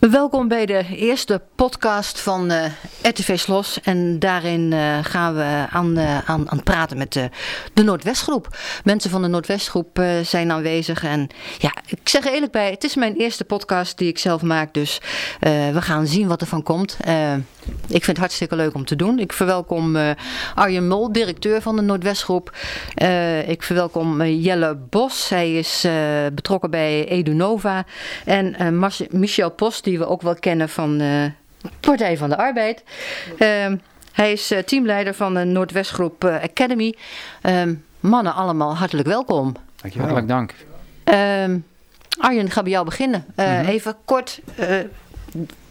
Welkom bij de eerste podcast van uh, RTV Slos. En daarin uh, gaan we aan, uh, aan, aan praten met de, de Noordwestgroep. Mensen van de Noordwestgroep zijn aanwezig. En ja, ik zeg er eerlijk bij, het is mijn eerste podcast die ik zelf maak. Dus we gaan zien wat er van komt. ik vind het hartstikke leuk om te doen. Ik verwelkom Arjen Mol, directeur van de Noordwestgroep. ik verwelkom Jelle Bos. Hij is betrokken bij Edunova. En Michel Post die we ook wel kennen van de Partij van de Arbeid. Uh, hij is uh, teamleider van de Noordwestgroep uh, Academy. Uh, mannen, allemaal hartelijk welkom. Dankjewel. Hartelijk dank. Ehm, Arjen, ik ga bij jou beginnen. Mm -hmm. Even kort,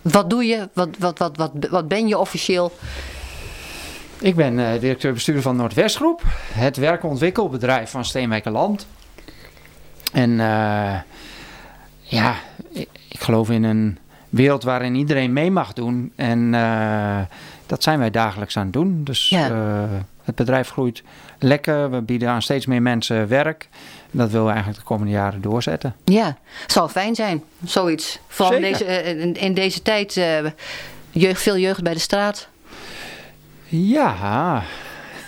wat doe je? Wat, wat, wat, wat, wat ben je officieel? Ik ben directeur-bestuurder van Noordwestgroep. Het werkontwikkelbedrijf van Steenwijkerland. En ja, ik, ik geloof in een wereld waarin iedereen mee mag doen. En uh, dat zijn wij dagelijks aan het doen. Dus ja. uh, het bedrijf groeit lekker. We bieden aan steeds meer mensen werk. Dat willen we eigenlijk de komende jaren doorzetten. Ja, zal fijn zijn, zoiets. Vooral in deze, in, in, deze tijd, jeugd, veel jeugd bij de straat. Ja,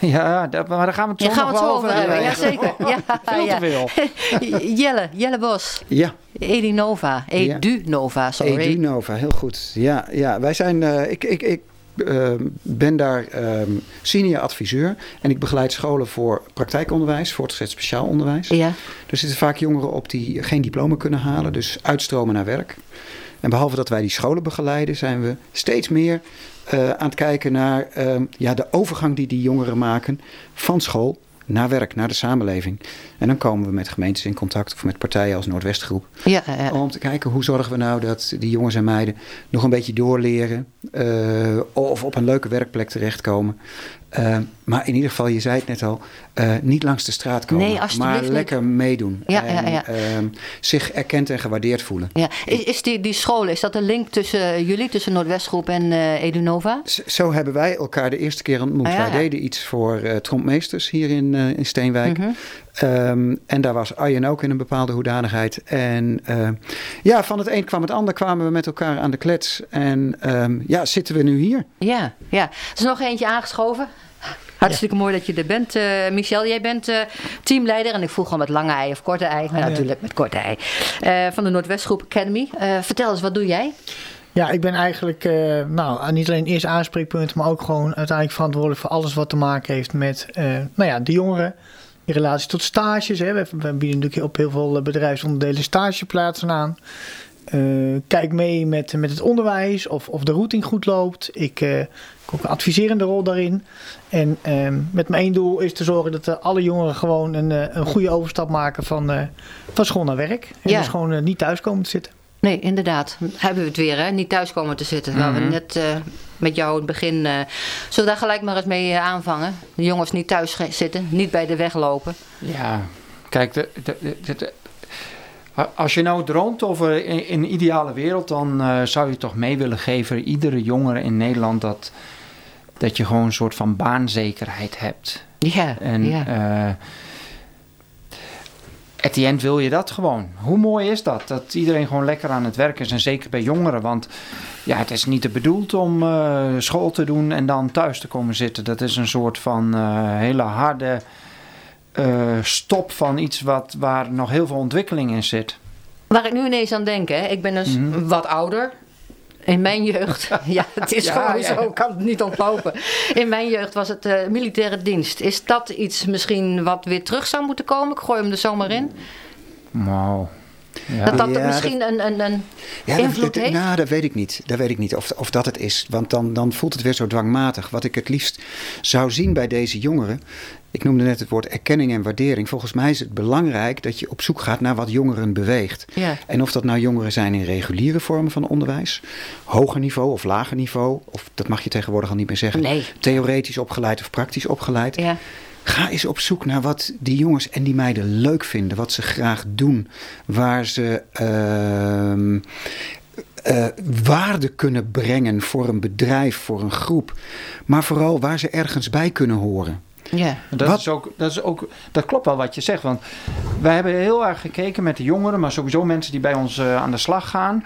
ja, dat, maar daar gaan we het zo, ja, gaan we het zo over hebben. Ja, zeker. Ja, veel te veel. Jelle, Jelle Bos. Ja. Edinova, Edunova, sorry. Edunova, heel goed. Ja, ja wij zijn, uh, ik, ik, ik uh, ben daar uh, senior adviseur en ik begeleid scholen voor praktijkonderwijs, voortgezet speciaal onderwijs. Ja. Er zitten vaak jongeren op die geen diploma kunnen halen, dus uitstromen naar werk. En behalve dat wij die scholen begeleiden, zijn we steeds meer aan het kijken naar uh, ja, de overgang die die jongeren maken van school naar werk, naar de samenleving. En dan komen we met gemeentes in contact of met partijen als Noordwestgroep. Ja, ja. Om te kijken hoe zorgen we nou dat die jongens en meiden nog een beetje doorleren. Uh, of op een leuke werkplek terechtkomen. Uh, maar in ieder geval, je zei het net al, uh, niet langs de straat komen. Nee, maar lekker niet. meedoen. Ja, en ja, ja. zich erkend en gewaardeerd voelen. Ja. Is, is die, die school, is dat een link tussen jullie, tussen Noordwestgroep en Edunova? Z zo hebben wij elkaar de eerste keer ontmoet. Ah, wij deden iets voor trompmeesters hier in, in Steenwijk. Mhm. Um, en daar was Arjen ook in een bepaalde hoedanigheid. En uh, ja, van het een kwam het ander, kwamen we met elkaar aan de klets. En um, ja, zitten we nu hier. Ja, ja. Er is nog eentje aangeschoven. Hartstikke ja. mooi dat je er bent, uh, Michel. Jij bent uh, teamleider en ik vroeg al met lange ei of korte ei. Maar ja. natuurlijk met korte ei. Uh, van de Noordwestgroep Academy. vertel eens, wat doe jij? Ja, ik ben eigenlijk uh, nou, niet alleen eerst aanspreekpunt, maar ook gewoon uiteindelijk verantwoordelijk voor alles wat te maken heeft met uh, nou ja, de jongeren. In relatie tot stages. Hè. We, we bieden natuurlijk op heel veel bedrijfsonderdelen stageplaatsen aan. Uh, kijk mee met, met het onderwijs of, of de routing goed loopt. Ik uh, heb ook een adviserende rol daarin. En uh, met mijn één doel is te zorgen dat alle jongeren gewoon een, een goede overstap maken van, van school naar werk. En Ja. dus gewoon niet thuis komen te zitten. Nee, inderdaad. Hebben we het weer, hè? Niet thuis komen te zitten. Waar we net uh, met jou in het begin... Uh, zullen we daar gelijk maar eens mee uh, aanvangen? De jongens niet thuis zitten, niet bij de weg lopen. Ja, kijk, de, de, de, de als je nou droomt over in, in een ideale wereld... dan uh, zou je toch mee willen geven... iedere jongere in Nederland... dat, dat je gewoon een soort van baanzekerheid hebt. Ja, en, ja. At the end wil je dat gewoon. Hoe mooi is dat? Dat iedereen gewoon lekker aan het werk is. En zeker bij jongeren. Want ja, het is niet bedoeld om uh, school te doen en dan thuis te komen zitten. Dat is een soort van uh, hele harde uh, stop van iets wat, waar nog heel veel ontwikkeling in zit. Waar ik nu ineens aan denk, hè? ik ben dus mm -hmm. wat ouder. In mijn jeugd, ja, het is ja, gewoon ja. zo, ik kan het niet ontlopen. In mijn jeugd was het uh, militaire dienst. Is dat iets misschien wat weer terug zou moeten komen? Ik gooi hem er zomaar in. Nou. Ja. Dat dat ja, misschien dat, een, een, een ja, invloed dat, heeft? Nou, dat weet ik niet. Dat weet ik niet of, of dat het is. Want dan, dan voelt het weer zo dwangmatig. Wat ik het liefst zou zien bij deze jongeren. Ik noemde net het woord erkenning en waardering. Volgens mij is het belangrijk dat je op zoek gaat naar wat jongeren beweegt. Ja. En of dat nou jongeren zijn in reguliere vormen van onderwijs, hoger niveau of lager niveau, of dat mag je tegenwoordig al niet meer zeggen. Nee. Theoretisch opgeleid of praktisch opgeleid. Ja. Ga eens op zoek naar wat die jongens en die meiden leuk vinden. Wat ze graag doen. Waar ze uh, uh, waarde kunnen brengen voor een bedrijf, voor een groep. Maar vooral waar ze ergens bij kunnen horen. Ja. Dat, is ook, dat, is ook, dat klopt wel wat je zegt. Want wij hebben heel erg gekeken met de jongeren, maar sowieso mensen die bij ons uh, aan de slag gaan.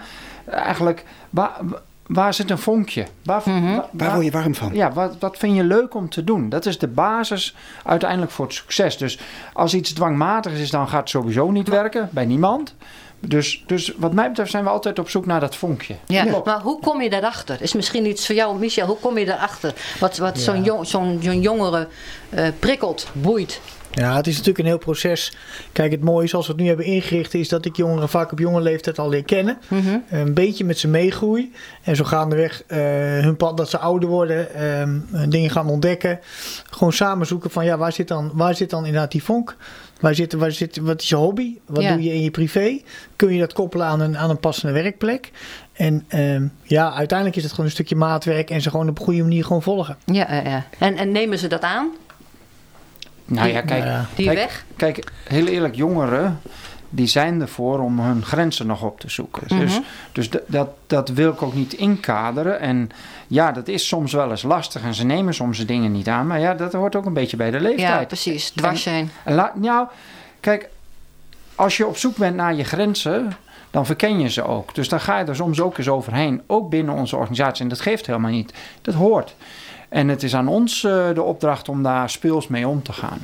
eigenlijk, waar, waar zit een vonkje? Waar, Mhm. Waar word je warm van? ja, wat, wat vind je leuk om te doen? Dat is de basis uiteindelijk voor het succes. Dus als iets dwangmatig is, dan gaat het sowieso niet werken bij niemand. Dus, dus wat mij betreft zijn we altijd op zoek naar dat vonkje. Ja, maar hoe kom je daarachter? Is misschien iets voor jou, Michel. Hoe kom je daarachter? Wat, wat zo'n jong, zo'n zo'n jongere eh, prikkelt, boeit. Ja, het is natuurlijk een heel proces. Kijk, het mooie zoals we het nu hebben ingericht is dat ik jongeren vaak op jonge leeftijd al leer kennen. Mhm. Een beetje met ze meegroei. En zo gaandeweg uh, hun pad dat ze ouder worden, um, dingen gaan ontdekken. Gewoon samen zoeken van ja, waar zit dan, waar zit dan inderdaad die vonk? Waar zit, waar zit, wat is je hobby? Wat Ja. doe je in je privé? Kun je dat koppelen aan een, aan een passende werkplek? En um, ja, uiteindelijk is het gewoon een stukje maatwerk en ze gewoon op een goede manier gewoon volgen. Ja, ja, ja. En, en nemen ze dat aan, Nou ja, kijk, ja. die Kijk, weg? Kijk, heel eerlijk, jongeren die zijn ervoor om hun grenzen nog op te zoeken. Mhm. Dus, dus d- dat, dat wil ik ook niet inkaderen. En ja, dat is soms wel eens lastig en ze nemen soms de dingen niet aan. Maar ja, dat hoort ook een beetje bij de Ja, leeftijd. precies. Dwars zijn. Nou, kijk, als je op zoek bent naar je grenzen, dan verken je ze ook. Dus dan ga je er soms ook eens overheen. Ook binnen onze organisatie. En dat geeft helemaal niet. Dat hoort. En het is aan ons eh, de opdracht om daar speels mee om te gaan.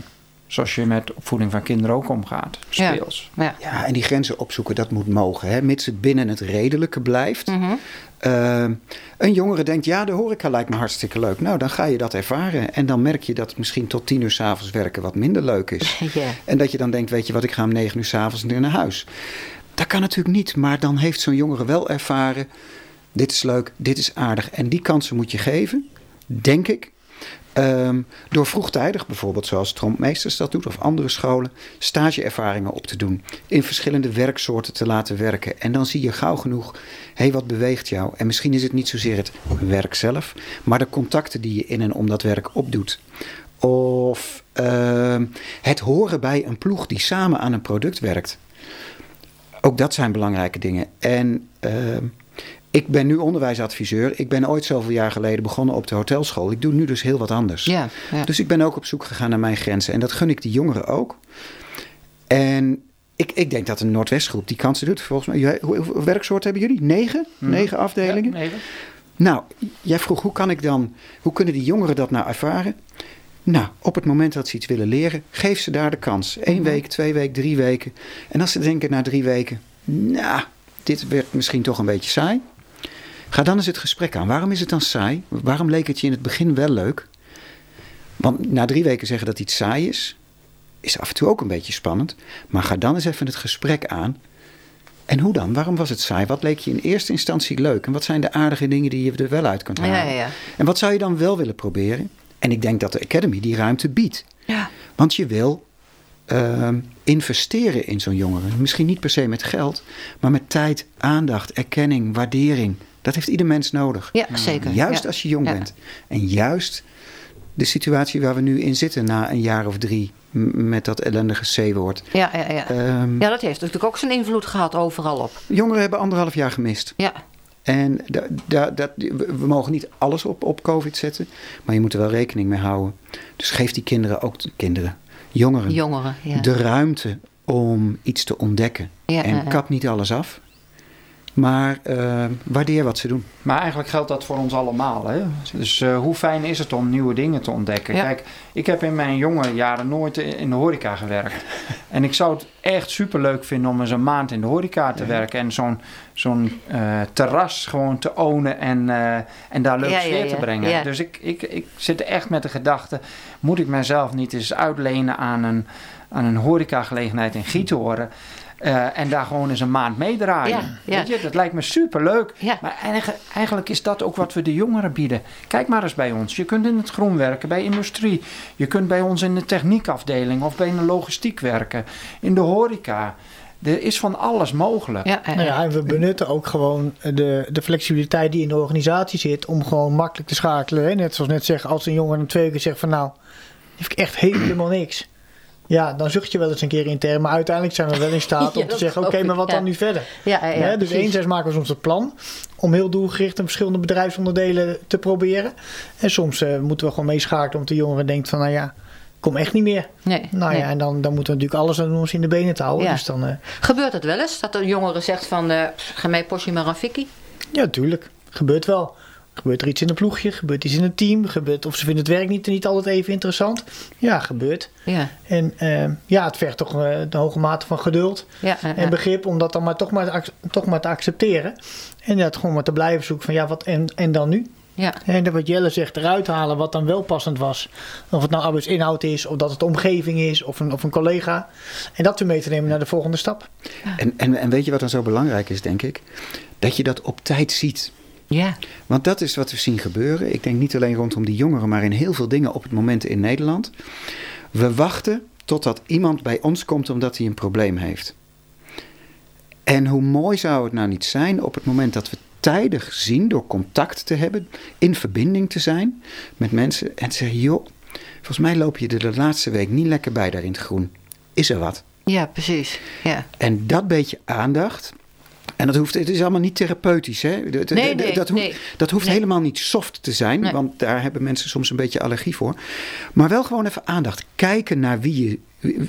Zoals je met opvoeding van kinderen ook omgaat. Speels. Ja. Ja, en die grenzen opzoeken, dat moet mogen. Hè? Mits het binnen het redelijke blijft. Mhm. Uh, een jongere denkt, ja, de horeca lijkt me hartstikke leuk. Nou, dan ga je dat ervaren. En dan merk je dat misschien tot tien uur s'avonds werken wat minder leuk is. Ja. En dat je dan denkt, weet je wat, ik ga om negen uur s'avonds weer naar huis. Dat kan natuurlijk niet, maar dan heeft zo'n jongere wel ervaren... dit is leuk, dit is aardig. En die kansen moet je geven, denk ik. Um, door vroegtijdig, bijvoorbeeld zoals Trompmeesters dat doet, of andere scholen, stageervaringen op te doen. In verschillende werksoorten te laten werken. En dan zie je gauw genoeg, hé, hey, wat beweegt jou? En misschien is het niet zozeer het werk zelf, maar de contacten die je in en om dat werk opdoet. Of uh, het horen bij een ploeg die samen aan een product werkt. Ook dat zijn belangrijke dingen. En uh, ik ben nu onderwijsadviseur. Ik ben ooit zoveel jaar geleden begonnen op de hotelschool. Ik doe nu dus heel wat anders. Ja, ja. Dus ik ben ook op zoek gegaan naar mijn grenzen. En dat gun ik die jongeren ook. En ik, ik denk dat een Noordwestgroep die kansen doet. Volgens mij, hoeveel werksoorten hebben jullie? Negen? Hmm. Negen afdelingen? Ja, negen. Nou, jij vroeg hoe kan ik dan, hoe kunnen die jongeren dat nou ervaren? Nou, op het moment dat ze iets willen leren, geef ze daar de kans. Eén Mhm. week, twee weken, drie weken. En als ze denken na drie weken, nou, dit werd misschien toch een beetje saai. Ga dan eens het gesprek aan. Waarom is het dan saai? Waarom leek het je in het begin wel leuk? Want na drie weken zeggen dat iets saai is, is af en toe ook een beetje spannend. Maar ga dan eens even het gesprek aan. En hoe dan? Waarom was het saai? Wat leek je in eerste instantie leuk? En wat zijn de aardige dingen die je er wel uit kunt halen? Ja, ja, ja. En wat zou je dan wel willen proberen? En ik denk dat de Academy die ruimte biedt. Ja. Want je wil uh, investeren in zo'n jongere. Misschien niet per se met geld, maar met tijd, aandacht, erkenning, waardering. Dat heeft ieder mens nodig. Ja, zeker. Juist ja. als je jong Ja. bent. En juist de situatie waar we nu in zitten na een jaar of drie met dat ellendige C-woord. Ja, ja, ja. Um, ja, dat heeft natuurlijk ook zijn invloed gehad overal op. Jongeren hebben anderhalf jaar gemist. Ja. En da, da, dat, we mogen niet alles op, op COVID zetten, maar je moet er wel rekening mee houden. Dus geef die kinderen ook, kinderen, jongeren, Jongeren, ja. de ruimte om iets te ontdekken. Ja, en kap niet alles af, maar uh, waardeer wat ze doen. Maar eigenlijk geldt dat voor ons allemaal. Hè? Dus uh, hoe fijn is het om nieuwe dingen te ontdekken? Ja. Kijk, ik heb in mijn jonge jaren nooit in de horeca gewerkt. En ik zou het echt superleuk vinden om eens een maand in de horeca te ja. werken. En zo'n zo'n uh, terras gewoon te ownen en, uh, en daar leuk Ja, sfeer ja, te brengen. Ja. Dus ik, ik, ik zit echt met de gedachte... moet ik mezelf niet eens uitlenen aan een, aan een horecagelegenheid in Giethoorn... Uh, en daar gewoon eens een maand meedraaien. Ja, ja. Weet je, dat lijkt me superleuk. Ja. Maar eigenlijk, eigenlijk is dat ook wat we de jongeren bieden. Kijk maar eens bij ons. Je kunt in het groen werken, bij industrie. Je kunt bij ons in de techniekafdeling of bij de logistiek werken. In de horeca. Er is van alles mogelijk. Ja, Nou ja, en we benutten ook gewoon de, de flexibiliteit die in de organisatie zit om gewoon makkelijk te schakelen. Hè? Net zoals net zeggen, als een jongen om twee weken zegt van nou, heeft ik echt helemaal niks. Ja, dan zucht je wel eens een keer intern, maar uiteindelijk zijn we wel in staat Ja, om te zeggen, oké, maar wat dan nu verder? ja, ja, dus enerzijds maken we soms het plan om heel doelgericht en verschillende bedrijfsonderdelen te proberen. En soms uh, moeten we gewoon meeschakelen omdat de jongere denkt van, nou ja, kom echt niet meer. Nee, Nou nee. ja, en dan, dan moeten we natuurlijk alles aan doen om ze in de benen te houden. Ja. Dus dan, uh, Gebeurt het wel eens dat een jongere zegt van, eh ga mij postje maar een fikkie? Ja, tuurlijk. Gebeurt wel. Gebeurt er iets in een ploegje? Gebeurt iets in een team? Gebeurt, of ze vinden het werk niet, niet altijd even interessant? Ja, gebeurt. Ja. En uh, ja, het vergt toch uh, de hoge mate van geduld ja, ja, en begrip om dat dan maar toch maar, toch maar te accepteren. En dat gewoon maar te blijven zoeken van ja, wat en, en dan nu? Ja. En wat Jelle zegt, eruit halen wat dan wel passend was. Of het nou arbeidsinhoud is, of dat het de omgeving is, of een, of een collega. En dat weer mee te nemen naar de volgende stap. En, en, en weet je wat dan zo belangrijk is, denk ik? Dat je dat op tijd ziet. Ja. Want dat is wat we zien gebeuren. Ik denk niet alleen rondom die jongeren, maar in heel veel dingen op het moment in Nederland. We wachten totdat iemand bij ons komt omdat hij een probleem heeft. En hoe mooi zou het nou niet zijn op het moment dat we tijdig zien door contact te hebben, in verbinding te zijn met mensen en te zeggen: joh, volgens mij loop je er de laatste week niet lekker bij daar in het groen. Is er wat? Ja, precies. Ja. En dat beetje aandacht. En dat hoeft, het is allemaal niet therapeutisch. Hè? Dat, nee, nee, dat hoeft, nee. dat hoeft Nee. helemaal niet soft te zijn, want daar hebben mensen soms een beetje allergie voor. Maar wel gewoon even aandacht. Kijken naar wie, je,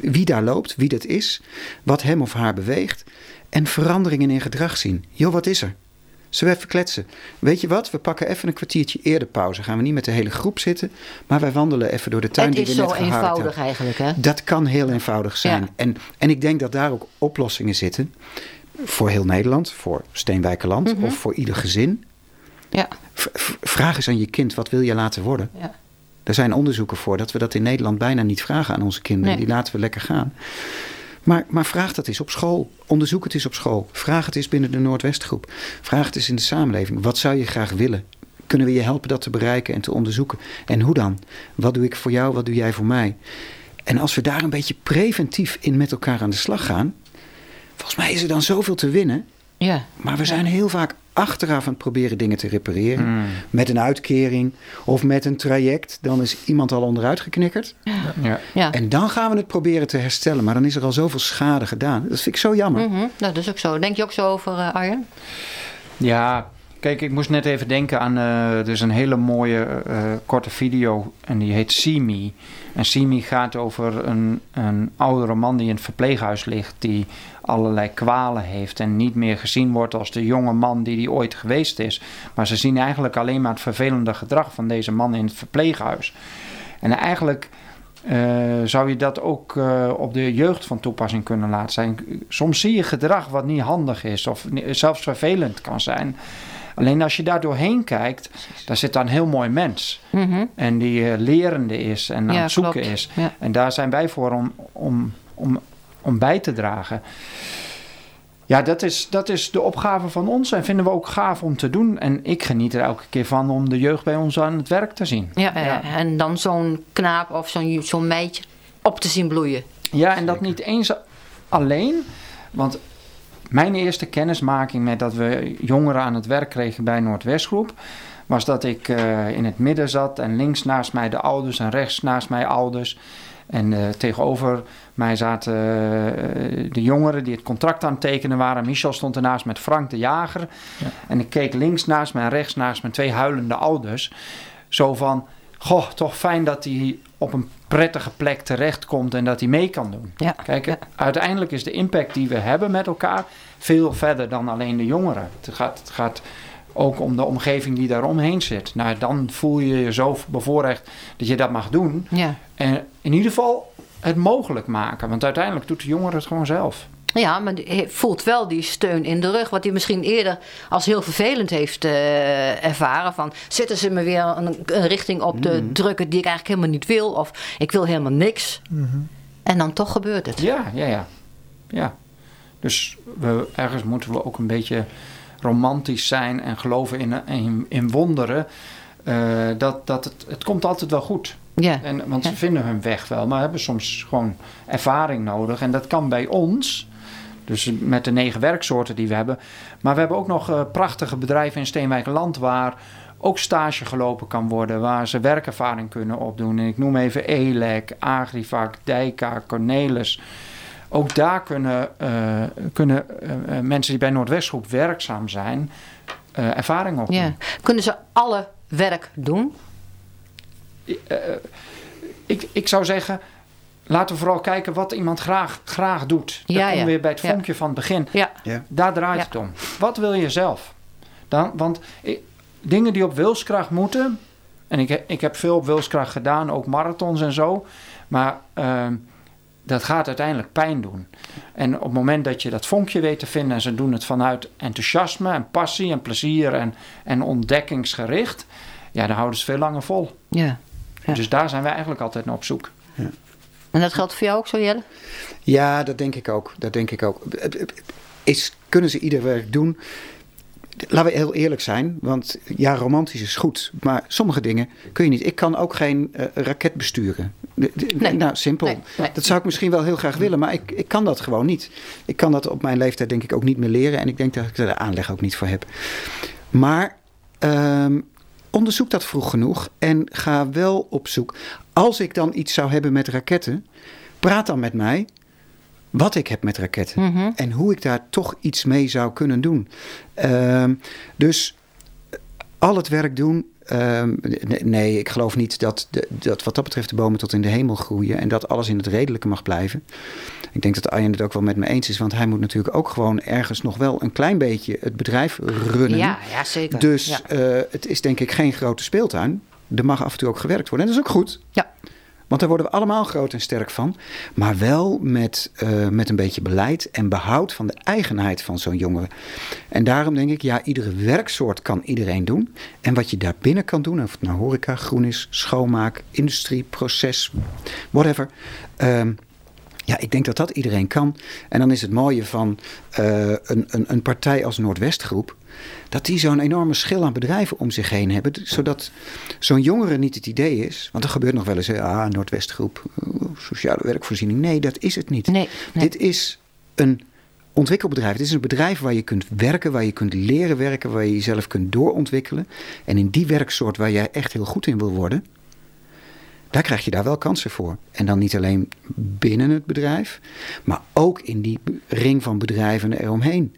wie- daar loopt, wie dat is, wat hem of haar beweegt. En veranderingen in gedrag zien. Joh, wat is er? Zullen we even kletsen? Weet je wat? We pakken even een kwartiertje eerder pauze. Gaan we niet met de hele groep zitten, maar wij wandelen even door de tuin Het die is we net zo geharkt eenvoudig eigenlijk, hè? Dat kan heel eenvoudig zijn. Ja. En, en ik denk dat daar ook oplossingen zitten. Voor heel Nederland, voor Steenwijkerland Mhm. of voor ieder gezin. Ja. Vraag eens aan je kind, wat wil je laten worden? Ja. Er zijn onderzoeken voor dat we dat in Nederland bijna niet vragen aan onze kinderen. Nee. Die laten we lekker gaan. Maar, maar vraag dat eens op school. Onderzoek het eens op school. Vraag het eens binnen de Noordwestgroep. Vraag het eens in de samenleving. Wat zou je graag willen? Kunnen we je helpen dat te bereiken en te onderzoeken? En hoe dan? Wat doe ik voor jou? Wat doe jij voor mij? En als we daar een beetje preventief in met elkaar aan de slag gaan. Volgens mij is er dan zoveel te winnen. Ja. Maar we zijn heel vaak achteraf aan het proberen dingen te repareren. Mm. Met een uitkering of met een traject. Dan is iemand al onderuit geknikkerd. Ja. Ja. En dan gaan we het proberen te herstellen. Maar dan is er al zoveel schade gedaan. Dat vind ik zo jammer. Mhm. Nou, dat is ook zo. Denk je ook zo over, eh, Arjen? Ja, kijk, ik moest net even denken aan. eh er is een hele mooie eh, korte video en die heet Me. En Me gaat over een, een oudere man die in het verpleeghuis ligt, die allerlei kwalen heeft en niet meer gezien wordt als de jonge man die die ooit geweest is. Maar ze zien eigenlijk alleen maar het vervelende gedrag van deze man in het verpleeghuis. En eigenlijk eh, zou je dat ook eh, op de jeugd van toepassing kunnen laten zijn. Soms zie je gedrag wat niet handig is of zelfs vervelend kan zijn. Alleen als je daar doorheen kijkt, daar zit dan een heel mooi mens. Mhm. En die eh, lerende is en aan Ja, het zoeken klopt. is. Ja. En daar zijn wij voor om, om, om, om bij te dragen. Ja, dat is, dat is de opgave van ons en vinden we ook gaaf om te doen. En ik geniet er elke keer van om de jeugd bij ons aan het werk te zien. Ja, eh, en dan zo'n knaap of zo'n zo'n meidje op te zien bloeien. Ja, en dat niet eens alleen. Want mijn eerste kennismaking met dat we jongeren aan het werk kregen bij Noordwestgroep... was dat ik eh, in het midden zat en links naast mij de ouders en rechts naast mij ouders. En eh, tegenover mij zaten eh, de jongeren die het contract aan het tekenen waren. Michel stond ernaast met Frank de Jager. Ja. En ik keek links naast mij en rechts naast mijn twee huilende ouders. Zo van, goh, toch fijn dat hij op een prettige plek terechtkomt en dat hij mee kan doen. Ja. Kijk, Ja. uiteindelijk is de impact die we hebben met elkaar veel verder dan alleen de jongeren. Het gaat, het gaat ook om de omgeving die daaromheen zit. Nou, dan voel je je zo bevoorrecht dat je dat mag doen. Ja. En in ieder geval het mogelijk maken. Want uiteindelijk doet de jongere het gewoon zelf. Ja, maar die voelt wel die steun in de rug. Wat hij misschien eerder als heel vervelend heeft eh, ervaren. Van zitten ze me weer een, een richting op te drukken die ik eigenlijk helemaal niet wil. Of ik wil helemaal niks. En dan toch gebeurt het. Ja, ja, ja. ja. Dus we, ergens moeten we ook een beetje romantisch zijn en geloven in, in, in wonderen. Eh, dat dat het, het komt altijd wel goed. Ja. En, want Ja. ze vinden hun weg wel, maar hebben soms gewoon ervaring nodig. En dat kan bij ons, dus met de negen werksoorten die we hebben. Maar we hebben ook nog eh, prachtige bedrijven in Steenwijkerland waar ook stage gelopen kan worden. Waar ze werkervaring kunnen opdoen. En ik noem even ELEC, Agrivac, Dijka, Cornelis. Ook daar kunnen, eh, kunnen eh, mensen die bij Noordwestgroep werkzaam zijn... ervaring opdoen. ja. Kunnen ze alle werk doen? Ik, ik zou zeggen, laten we vooral kijken wat iemand graag, graag doet. Dan Ja, ja. weer bij het Ja. vonkje van het begin. Ja. Ja. Daar draait Ja. het om. Wat wil je zelf? Dan, want ik- dingen die op wilskracht moeten. En ik, ik heb veel op wilskracht gedaan, ook marathons en zo. Maar ehm, dat gaat uiteindelijk pijn doen. En op het moment dat je dat vonkje weet te vinden, en ze doen het vanuit enthousiasme en passie en plezier en, en ontdekkingsgericht, ja, dan houden ze veel langer vol. Ja. Ja. Dus daar zijn wij eigenlijk altijd naar op zoek. En dat geldt voor jou ook zo, Jelle? Ja, dat denk ik ook. Dat denk ik ook. Is, kunnen ze ieder werk doen? Laten we heel eerlijk zijn, want ja, romantisch is goed, maar sommige dingen kun je niet. Ik kan ook geen eh, raket besturen. De- de- Nee. Nou, simpel. Nee, nee. Dat zou ik misschien wel heel graag willen, maar ik, ik kan dat gewoon niet. Ik kan dat op mijn leeftijd denk ik ook niet meer leren en ik denk dat ik er de aanleg ook niet voor heb. Maar ehm, onderzoek dat vroeg genoeg en ga wel op zoek. Als ik dan iets zou hebben met raketten, praat dan met mij wat ik heb met raketten. Mhm. En hoe ik daar toch iets mee zou kunnen doen. Ehm, dus eh, al het werk doen. ehm, nee, ik geloof niet dat, de, dat wat dat betreft de bomen tot in de hemel groeien. En dat alles in het redelijke mag blijven. Ik denk dat Arjen het ook wel met me eens is. Want hij moet natuurlijk ook gewoon ergens nog wel een klein beetje het bedrijf runnen. Ja, ja zeker. Dus Ja. eh, het is denk ik geen grote speeltuin. Er mag af en toe ook gewerkt worden. En dat is ook goed. Ja. Want daar worden we allemaal groot en sterk van. Maar wel met, eh, met een beetje beleid en behoud van de eigenheid van zo'n jongere. En daarom denk ik, ja, iedere werksoort kan iedereen doen. En wat je daarbinnen kan doen, of het nou horeca, groen is, schoonmaak, industrie, proces, whatever. Ehm, ja, ik denk dat dat iedereen kan. En dan is het mooie van eh, een, een, een partij als Noordwestgroep. Dat die zo'n enorme schil aan bedrijven om zich heen hebben. Zodat zo'n jongere niet het idee is. Want er gebeurt nog wel eens. Ah, Noordwestgroep, eh, sociale werkvoorziening. Nee, dat is het niet. Nee, nee. Dit is een ontwikkelbedrijf. Dit is een bedrijf waar je kunt werken, waar je kunt leren werken, waar je jezelf kunt doorontwikkelen. En in die werksoort waar jij echt heel goed in wil worden, daar krijg je daar wel kansen voor. En dan niet alleen binnen het bedrijf, maar ook in die ring van bedrijven eromheen.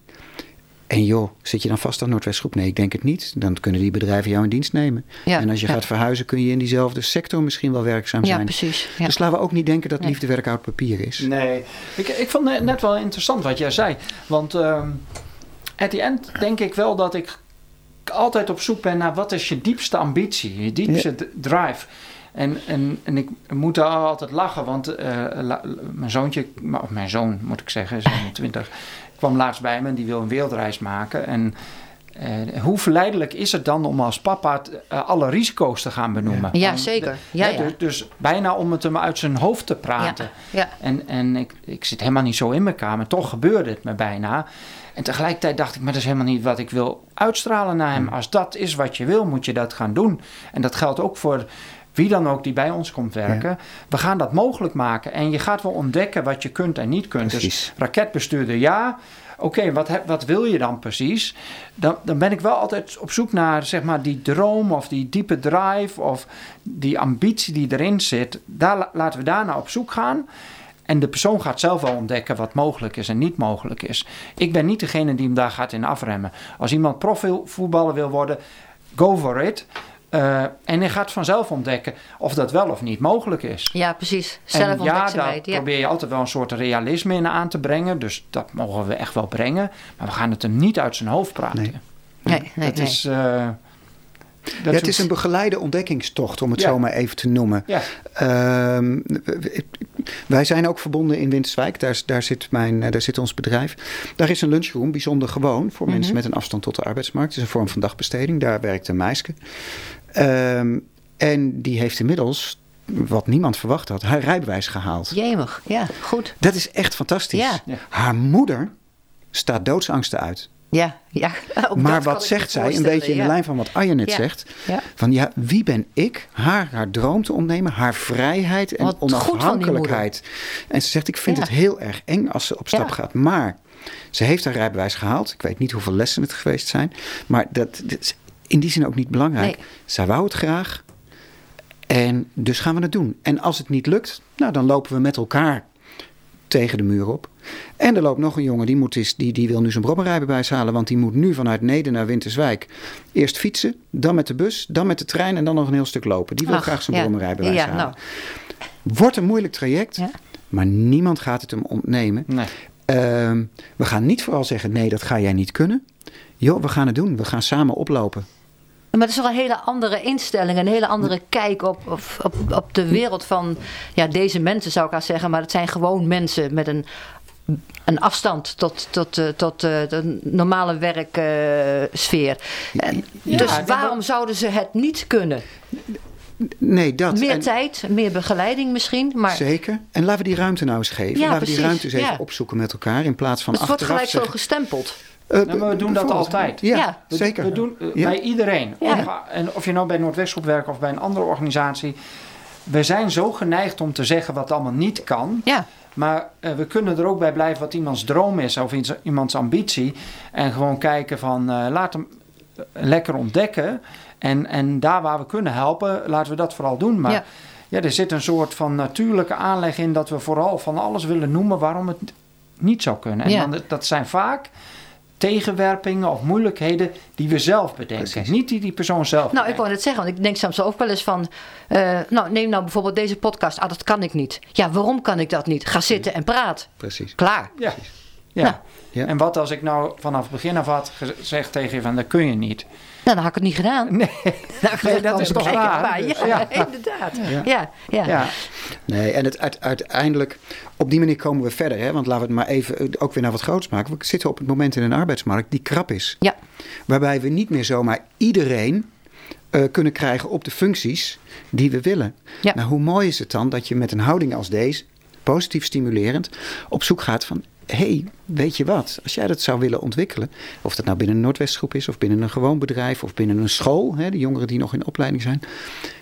En joh, zit je dan vast aan Noordwestgroep? Nee, ik denk het niet. Dan kunnen die bedrijven jou in dienst nemen. Ja, en als je ja. gaat verhuizen, kun je in diezelfde sector misschien wel werkzaam Ja, zijn. precies. Ja. Dus laten we ook niet denken dat Nee. liefdewerk oud papier is. Nee, ik, ik vond het net wel interessant wat jij zei. Want ehm at the end denk ik wel dat ik altijd op zoek ben naar wat is je diepste ambitie, je diepste drive. En, en, en ik moet daar altijd lachen, want eh, la- mijn zoontje, of mijn zoon moet ik zeggen, is 21, kwam laatst bij me en die wil een wereldreis maken. En eh, hoe verleidelijk is het dan om als papa t- eh, alle risico's te gaan benoemen? Ja, zeker. Ja, ja. Dus, dus bijna om het hem uit zijn hoofd te praten. Ja. En, en ik, ik zit helemaal niet zo in mijn kamer. Toch gebeurde het me bijna. En tegelijkertijd dacht ik, maar dat is helemaal niet wat ik wil uitstralen naar hem. Als dat is wat je wil, moet je dat gaan doen. En dat geldt ook voor wie dan ook die bij ons komt werken. We gaan dat mogelijk maken. En je gaat wel ontdekken wat je kunt en niet kunt. Precies. Dus raketbestuurder, ja. Oké, wat, wat wil je dan precies? Dan, dan ben ik wel altijd op zoek naar zeg maar, die droom of die diepe drive of die ambitie die erin zit. Daar, la- laten we daar naar op zoek gaan. En de persoon gaat zelf wel ontdekken wat mogelijk is en niet mogelijk is. Ik ben niet degene die hem daar gaat in afremmen. Als iemand profielvoetballer wil worden, go for it. Eh, en hij gaat vanzelf ontdekken of dat wel of niet mogelijk is. ja, precies. En ja, daar probeer je altijd wel een soort realisme in aan te brengen. Dus dat mogen we echt wel brengen. Maar we gaan het hem niet uit zijn hoofd praten. Nee. Nee, nee, dat nee. is... eh, Ja, het is een begeleide ontdekkingstocht, om het Ja. zo maar even te noemen. Ja, Ehm, wij zijn ook verbonden in Winterswijk. Daar, daar, zit mijn, eh, daar zit ons bedrijf. Daar is een lunchroom, bijzonder gewoon, voor mensen met een afstand tot de arbeidsmarkt. Het is een vorm van dagbesteding. Daar werkt een meisje. Ehm, en die heeft inmiddels, wat niemand verwacht had, haar rijbewijs gehaald. Jemig. Ja, goed. Dat is echt fantastisch. Ja. Haar moeder staat doodsangsten uit. Ja, ja. Ook maar wat zegt zij, een beetje in de ja. lijn van wat Arjen net Ja. zegt. Ja. Van ja, wie ben ik? Haar, haar droom te ontnemen, haar vrijheid en Wat goed van die onafhankelijkheid. En ze zegt, ik vind het heel erg eng als ze op stap gaat. Maar ze heeft haar rijbewijs gehaald. Ik weet niet hoeveel lessen het geweest zijn. Maar dat, dat is in die zin ook niet belangrijk. Nee. Zij wou het graag. En dus gaan we het doen. En als het niet lukt, nou, dan lopen we met elkaar tegen de muur op. En er loopt nog een jongen, die, moet eens, die, die wil nu zijn brommerrijbewijs halen. Want die moet nu vanuit Neder naar Winterswijk eerst fietsen. Dan met de bus, dan met de trein en dan nog een heel stuk lopen. Die wil Ach, graag zijn ja. brommerrijbewijs Ja, halen. nou. Wordt een moeilijk traject, Ja. maar niemand gaat het hem ontnemen. nee. Ehm, we gaan niet vooral zeggen: nee, dat ga jij niet kunnen. joh, we gaan het doen. We gaan samen oplopen. Maar het is wel een hele andere instelling, een hele andere kijk op, op, op, op de wereld van ja, deze mensen, zou ik haar zeggen. Maar het zijn gewoon mensen met een, een afstand tot, tot, eh, tot eh, de normale werksfeer. Ja, dus waarom dat- zouden ze het niet kunnen? Nee, dat. Meer En- tijd, meer begeleiding misschien. Maar Zeker. En laten we die ruimte nou eens geven. Ja, laten we die ruimte eens even Ja. opzoeken met elkaar. In plaats van het wordt achteraf gelijk zo gestempeld. Eh, Nou, maar we doen dat altijd. Ja, Ja. We- zeker. We doen eh, Ja. bij iedereen. Ja. Of, en of je nou bij Noordwestgroep werkt of bij een andere organisatie. We zijn zo geneigd om te zeggen wat allemaal niet kan. Ja, Maar eh, we kunnen er ook bij blijven wat iemands droom is of iets, iemands ambitie. En gewoon kijken van eh, laat hem eh, lekker ontdekken. En, en daar waar we kunnen helpen, laten we dat vooral doen. Maar Ja. ja. er zit een soort van natuurlijke aanleg in dat we vooral van alles willen noemen waarom het niet zou kunnen. En Ja. dan, dat zijn vaak tegenwerpingen of moeilijkheden die we zelf bedenken. Precies. Niet die die persoon zelf nou ik wou net zeggen, want ik denk soms ook wel eens van, eh, nou neem nou bijvoorbeeld deze podcast, ah dat kan ik niet. Ja, waarom kan ik dat niet? Ga zitten en praat. Precies. Klaar. Ja. Ja. Nou. Ja. En wat als ik nou vanaf het begin af had gezegd tegen je van dat kun je niet. Nou, dan had ik het niet gedaan. Nee. Nee, dat is toch waar? Ja, Ja. inderdaad. Ja. Ja, ja. Ja. Nee, en het, uit- uiteindelijk, op die manier komen we verder. Hè? Want laten we het maar even eh, ook weer naar wat groots maken. We zitten op het moment in een arbeidsmarkt die krap is. Ja. Waarbij we niet meer zomaar iedereen eh, kunnen krijgen op de functies die we willen. Ja. Nou, hoe mooi is het dan dat je met een houding als deze, positief stimulerend, op zoek gaat van... hé, hey, weet je wat, als jij dat zou willen ontwikkelen... of dat nou binnen een Noordwestgroep is of binnen een gewoon bedrijf... of binnen een school, hè, de jongeren die nog in opleiding zijn...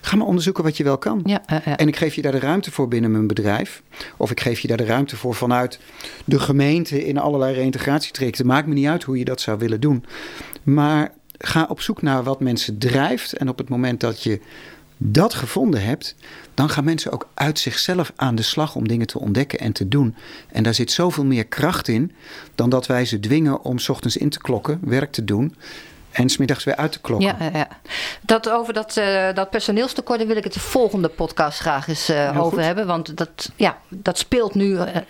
ga maar onderzoeken wat je wel kan. Ja. En ik geef je daar de ruimte voor binnen mijn bedrijf. Of ik geef je daar de ruimte voor vanuit de gemeente in allerlei reïntegratietrajecten. Maakt me niet uit hoe je dat zou willen doen. Maar ga op zoek naar wat mensen drijft. En op het moment dat je dat gevonden hebt, dan gaan mensen ook uit zichzelf aan de slag om dingen te ontdekken en te doen. En daar zit zoveel meer kracht in dan dat wij ze dwingen om 's ochtends in te klokken, werk te doen. En smiddags weer uit te klokken. Ja, ja. Dat over dat, eh, dat personeelstekort, daar wil ik het de volgende podcast graag eens eh, over goed. hebben. Want dat, ja, dat speelt nu eh,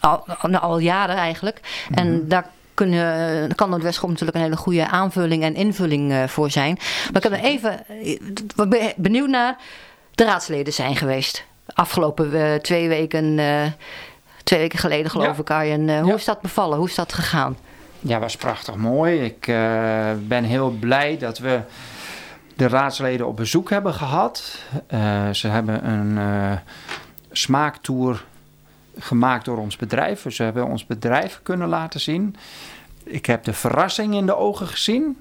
al, al, al jaren eigenlijk. En daar kunnen, kan Noordwestgroep natuurlijk een hele goede aanvulling en invulling eh, voor zijn. Maar ik heb er even eh, ben- benieuwd naar. De raadsleden zijn geweest. Afgelopen eh, twee weken, eh, twee weken geleden geloof Ja. ik Arjen. Eh, hoe Ja. is dat bevallen? Hoe is dat gegaan? Ja, was prachtig mooi. Ik eh, ben heel blij dat we de raadsleden op bezoek hebben gehad. Eh, ze hebben een eh, smaaktour gemaakt door ons bedrijf. Dus ze hebben ons bedrijf kunnen laten zien. Ik heb de verrassing in de ogen gezien.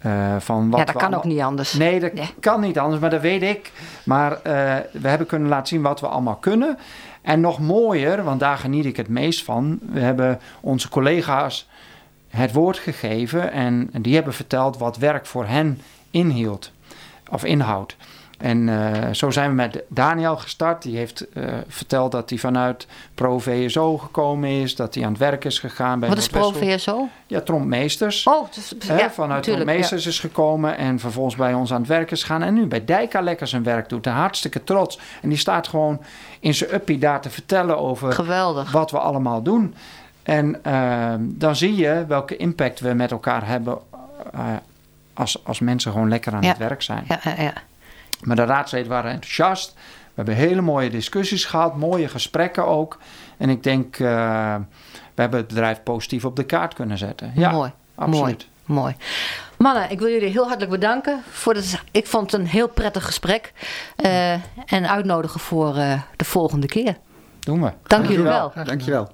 eh, van wat ja, dat we kan ook niet anders. Nee, dat Nee. kan niet anders, maar dat weet ik. Maar eh, we hebben kunnen laten zien wat we allemaal kunnen. En nog mooier, want daar geniet ik het meest van. We hebben onze collega's het woord gegeven en die hebben verteld wat werk voor hen inhield of inhoudt. En eh, zo zijn we met Daniel gestart. Die heeft eh, verteld dat hij vanuit Pro VSO gekomen is, dat hij aan het werk is gegaan bij Wat is Pro Noordwestgroep. VSO? Ja, trompmeesters. Oh, dus, ja, vanuit Trompmeesters is gekomen en vervolgens bij ons aan het werk is gegaan. En nu bij Dijka lekker zijn werk doet. En hartstikke trots. En die staat gewoon in zijn uppie daar te vertellen over Geweldig. wat we allemaal doen. En ehm, dan zie je welke impact we met elkaar hebben eh, als, als mensen gewoon lekker aan Ja. het werk zijn. Ja, ja, ja. Maar de raadsleden waren enthousiast. We hebben hele mooie discussies gehad, mooie gesprekken ook. En ik denk, eh, we hebben het bedrijf positief op de kaart kunnen zetten. Ja, mooi. absoluut. Mooi. Mooi. Mannen, ik wil jullie heel hartelijk bedanken. Voor het, ik vond het een heel prettig gesprek. eh, en uitnodigen voor eh, de volgende keer. Doen we. Dank jullie wel. Dankjewel.